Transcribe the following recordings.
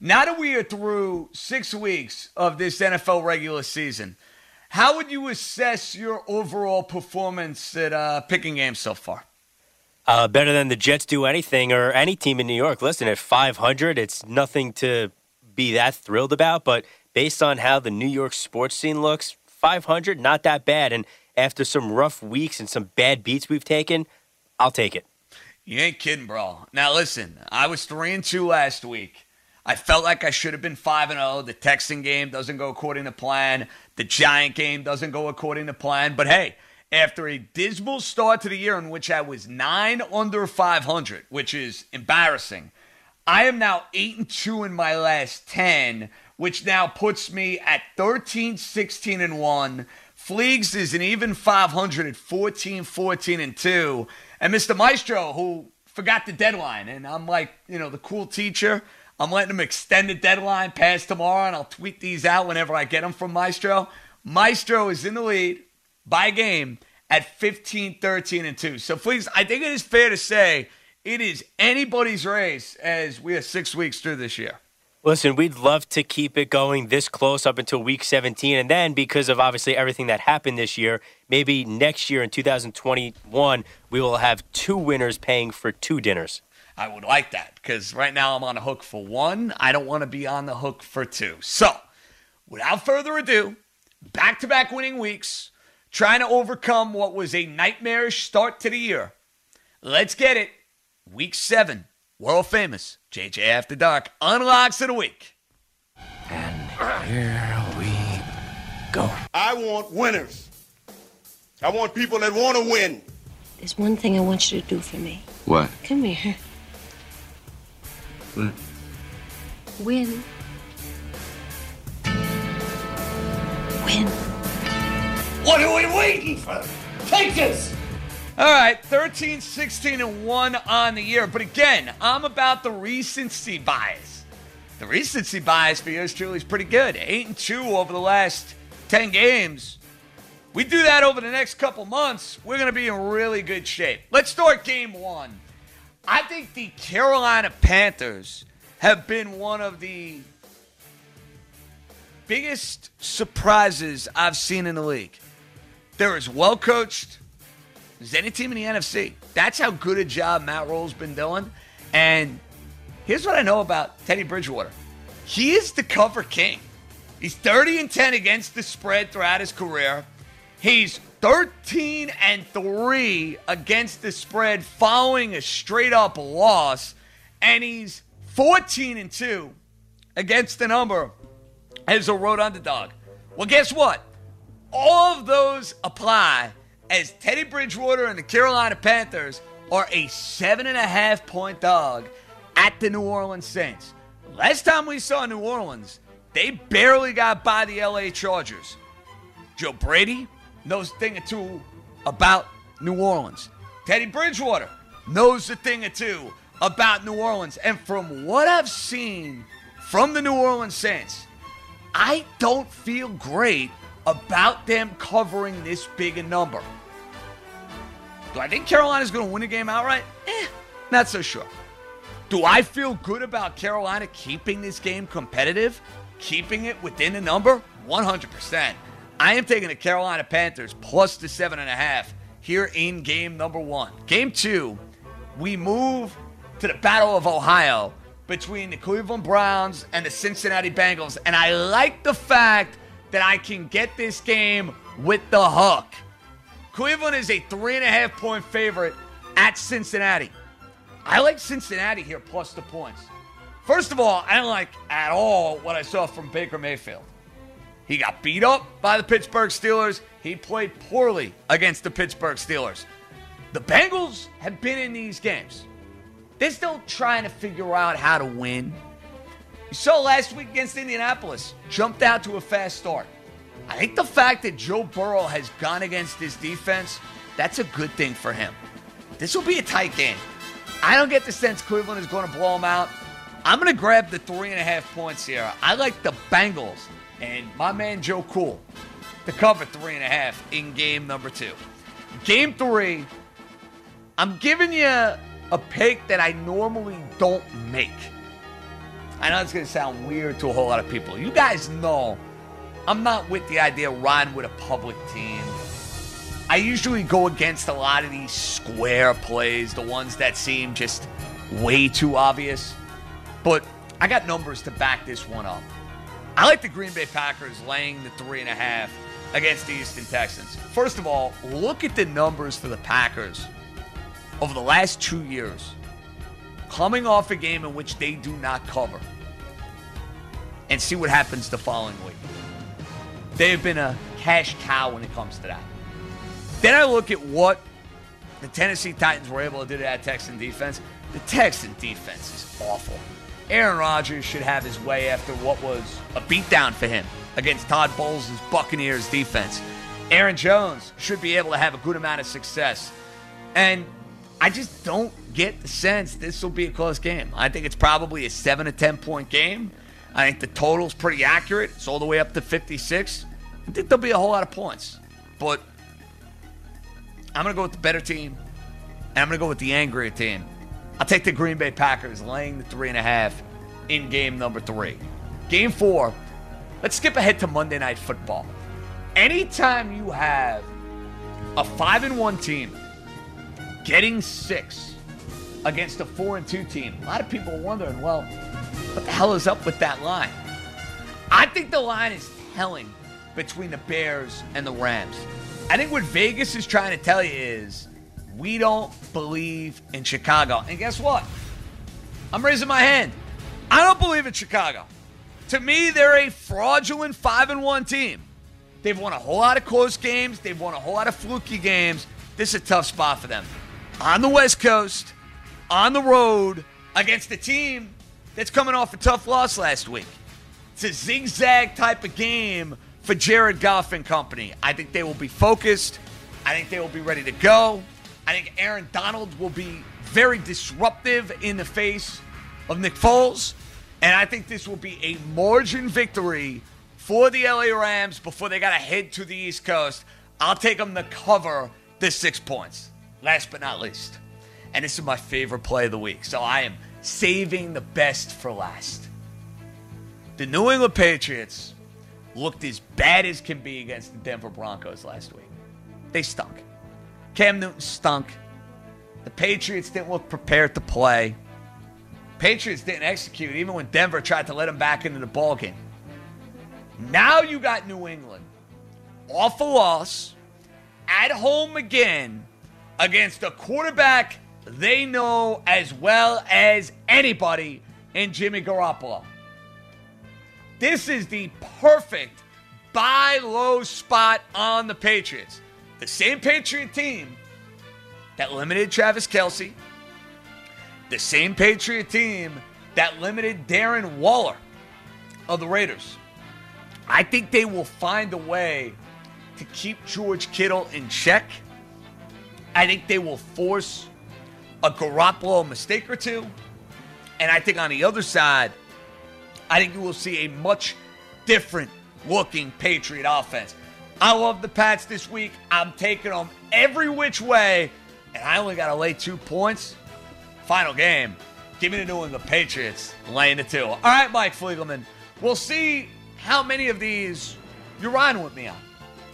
now that we are through six weeks of this NFL regular season, how would you assess your overall performance at uh, picking games so far? Uh, better than the Jets do anything or any team in New York. Listen, at 500, it's nothing to be that thrilled about, but based on how the New York sports scene looks, 500, not that bad. And after some rough weeks and some bad beats we've taken, I'll take it. You ain't kidding, bro. Now listen, I was three and two last week. I felt like I should have been five and zero. The Texan game doesn't go according to plan. The Giant game doesn't go according to plan. But hey, after a dismal start to the year in which I was nine under 500, which is embarrassing, I am now eight and two in my last ten, which now puts me at 13, 16 and one. Fleegs is an even 500 at 14, 14 and two, and Mr. Maestro who forgot the deadline, and I'm like, you know, the cool teacher. I'm letting them extend the deadline past tomorrow, and I'll tweet these out whenever I get them from Maestro. Maestro is in the lead by game at 15, 13, and 2. So please, I think it is fair to say it is anybody's race as we are six weeks through this year. Listen, we'd love to keep it going this close up until week 17. And then, because of obviously everything that happened this year, maybe next year in 2021, we will have two winners paying for two dinners. I would like that because right now I'm on a hook for one. I don't want to be on the hook for two. So, without further ado, back to back winning weeks, trying to overcome what was a nightmarish start to the year. Let's get it. Week seven, world famous JJ After Dark unlocks of the week. And here we go. I want winners. I want people that want to win. There's one thing I want you to do for me. What? Come here. What? Win. Win. What are we waiting for? Take this! All right, 13, 16, and 1 on the year. But again, I'm about the recency bias. The recency bias for yours truly is pretty good. 8 and 2 over the last 10 games. We do that over the next couple months, we're going to be in really good shape. Let's start game one. I think the Carolina Panthers have been one of the biggest surprises I've seen in the league. They're as well coached as any team in the NFC. That's how good a job Matt Rhule's been doing. And here's what I know about Teddy Bridgewater he is the cover king. He's 30 and 10 against the spread throughout his career. He's 13 and 3 against the spread following a straight up loss. And he's 14 and 2 against the number as a road underdog. Well, guess what? All of those apply as Teddy Bridgewater and the Carolina Panthers are a seven and a half point dog at the New Orleans Saints. Last time we saw New Orleans, they barely got by the LA Chargers. Joe Brady knows a thing or two about New Orleans. Teddy Bridgewater knows a thing or two about New Orleans. And from what I've seen from the New Orleans Saints, I don't feel great about them covering this big a number. Do I think Carolina's going to win the game outright? Eh, not so sure. Do I feel good about Carolina keeping this game competitive, keeping it within the number? 100%. I am taking the Carolina Panthers plus the seven and a half here in game number one. Game two, we move to the Battle of Ohio between the Cleveland Browns and the Cincinnati Bengals. And I like the fact that I can get this game with the hook. Cleveland is a three and a half point favorite at Cincinnati. I like Cincinnati here plus the points. First of all, I don't like at all what I saw from Baker Mayfield. He got beat up by the Pittsburgh Steelers. He played poorly against the Pittsburgh Steelers. The Bengals have been in these games. They're still trying to figure out how to win. You saw last week against Indianapolis, jumped out to a fast start. I think the fact that Joe Burrow has gone against this defense, that's a good thing for him. This will be a tight game. I don't get the sense Cleveland is going to blow them out. I'm going to grab the three and a half points here. I like the Bengals and my man Joe Cool to cover three and a half in game number two. Game three, I'm giving you a pick that I normally don't make. I know it's going to sound weird to a whole lot of people. You guys know I'm not with the idea of riding with a public team. I usually go against a lot of these square plays, the ones that seem just way too obvious. But I got numbers to back this one up. I like the Green Bay Packers laying the three and a half against the Houston Texans. First of all, look at the numbers for the Packers over the last two years, coming off a game in which they do not cover, and see what happens the following week. They have been a cash cow when it comes to that. Then I look at what the Tennessee Titans were able to do to that Texan defense. The Texan defense is awful. Aaron Rodgers should have his way after what was a beatdown for him against Todd Bowles' Buccaneers defense. Aaron Jones should be able to have a good amount of success. And I just don't get the sense this will be a close game. I think it's probably a 7 to 10 point game. I think the total's pretty accurate. It's all the way up to 56. I think there'll be a whole lot of points. But I'm going to go with the better team, and I'm going to go with the angrier team. I'll take the Green Bay Packers laying the three and a half in game number three. Game four, let's skip ahead to Monday Night Football. Anytime you have a five and one team getting six against a four and two team, a lot of people are wondering, well, what the hell is up with that line? I think the line is telling between the Bears and the Rams. I think what Vegas is trying to tell you is we don't believe in Chicago. And guess what? I'm raising my hand. I don't believe in Chicago. To me, they're a fraudulent 5 and 1 team. They've won a whole lot of close games, they've won a whole lot of fluky games. This is a tough spot for them. On the West Coast, on the road, against a team that's coming off a tough loss last week. It's a zigzag type of game for Jared Goff and company. I think they will be focused. I think they will be ready to go. I think Aaron Donald will be very disruptive in the face of Nick Foles. And I think this will be a margin victory for the LA Rams before they got to head to the East Coast. I'll take them to cover the six points. Last but not least. And this is my favorite play of the week. So I am saving the best for last. The New England Patriots looked as bad as can be against the Denver Broncos last week. They stunk. Cam Newton stunk. The Patriots didn't look prepared to play. Patriots didn't execute even when Denver tried to let them back into the ballgame. Now you got New England off a loss at home again against a quarterback they know as well as anybody in Jimmy Garoppolo. This is the perfect buy low spot on the Patriots. The same Patriot team that limited Travis Kelce, the same Patriot team that limited Darren Waller of the Raiders. I think they will find a way to keep George Kittle in check. I think they will force a Garoppolo mistake or two. And I think on the other side, I think you will see a much different looking Patriot offense. I love the Pats this week. I'm taking them every which way, and I only got to lay two points. Final game. Give me the New England Patriots laying the two. All right, Mike Fliegelman. We'll see how many of these you're riding with me on.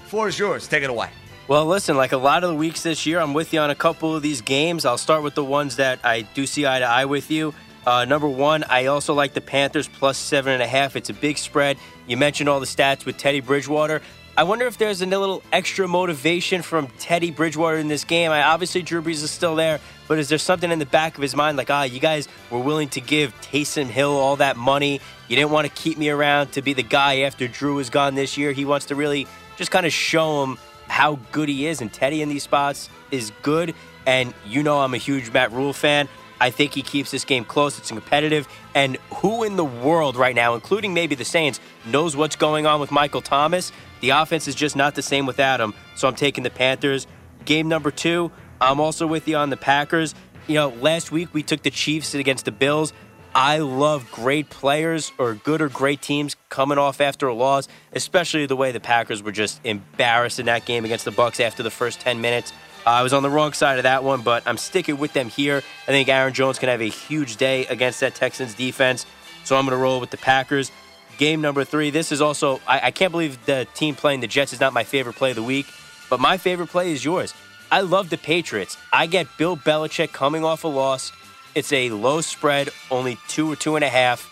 Floor is yours. Take it away. Well, listen, like a lot of the weeks this year, I'm with you on a couple of these games. I'll start with the ones that I do see eye to eye with you. Uh, number one, I also like the Panthers plus seven and a half. It's a big spread. You mentioned all the stats with Teddy Bridgewater. I wonder if there's a little extra motivation from Teddy Bridgewater in this game. I, obviously, Drew Brees is still there, but is there something in the back of his mind like, ah, you guys were willing to give Taysom Hill all that money? You didn't want to keep me around to be the guy after Drew is gone this year. He wants to really just kind of show him how good he is. And Teddy in these spots is good. And you know, I'm a huge Matt Rhule fan. I think he keeps this game close. It's competitive. And who in the world right now, including maybe the Saints, knows what's going on with Michael Thomas? The offense is just not the same without him. So I'm taking the Panthers. Game number two, I'm also with you on the Packers. You know, last week we took the Chiefs against the Bills. I love great players or good or great teams coming off after a loss, especially the way the Packers were just embarrassed in that game against the Bucs after the first 10 minutes. Uh, I was on the wrong side of that one, but I'm sticking with them here. I think Aaron Jones can have a huge day against that Texans defense, so I'm going to roll with the Packers. Game number three. This is also, I, I can't believe the team playing the Jets is not my favorite play of the week, but my favorite play is yours. I love the Patriots. I get Bill Belichick coming off a loss. It's a low spread, only two or two and a half,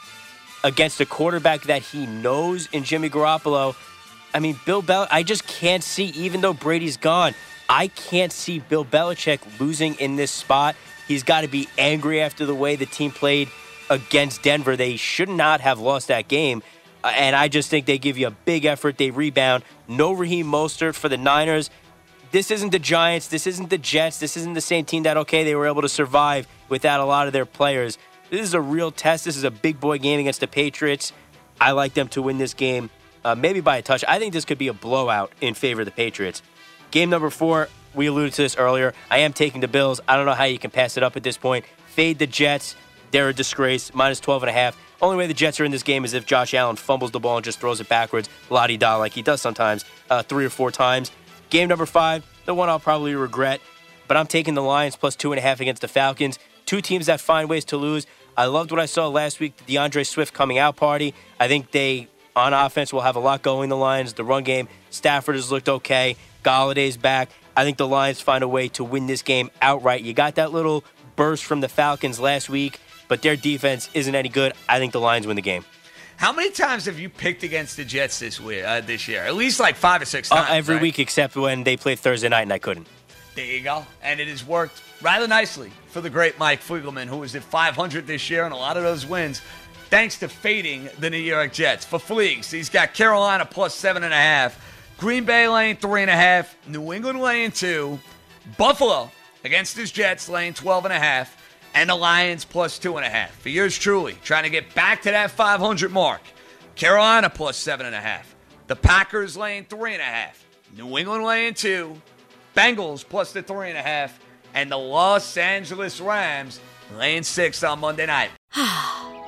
against a quarterback that he knows in Jimmy Garoppolo. I mean, Bill Bel, I just can't see, even though Brady's gone, I can't see Bill Belichick losing in this spot. He's got to be angry after the way the team played against Denver. They should not have lost that game. Uh, and I just think they give you a big effort. They rebound. No Raheem Mostert for the Niners. This isn't the Giants. This isn't the Jets. This isn't the same team that, okay, they were able to survive without a lot of their players. This is a real test. This is a big boy game against the Patriots. I like them to win this game, uh, maybe by a touch. I think this could be a blowout in favor of the Patriots. Game number four, we alluded to this earlier. I am taking the Bills. I don't know how you can pass it up at this point. Fade the Jets. They're a disgrace. Minus 12 and a half. Only way the Jets are in this game is if Josh Allen fumbles the ball and just throws it backwards, la di da, like he does sometimes, uh, three or four times. Game number five, the one I'll probably regret, but I'm taking the Lions plus two and a half against the Falcons. Two teams that find ways to lose. I loved what I saw last week, the DeAndre Swift coming out party. I think they, on offense, we'll have a lot going, the Lions. The run game, Stafford has looked okay. Golladay's back. I think the Lions find a way to win this game outright. You got that little burst from the Falcons last week, but their defense isn't any good. I think the Lions win the game. How many times have you picked against the Jets this week, uh, this year? At least like five or six Uh, times. every right? week except when they played Thursday night and I couldn't. There you go. And it has worked rather nicely for the great Mike Fliegelman, who is at 500 this year, and a lot of those wins thanks to fading the New York Jets. For Fleegs, he's got Carolina plus seven and a half, Green Bay laying three and a half, New England laying two, Buffalo against his Jets laying 12 and a half, and the Lions plus two and a half. For yours truly, trying to get back to that 500 mark. Carolina plus seven and a half. The Packers laying three and a half. New England laying two. Bengals plus the three and a half. And the Los Angeles Rams laying six on Monday night.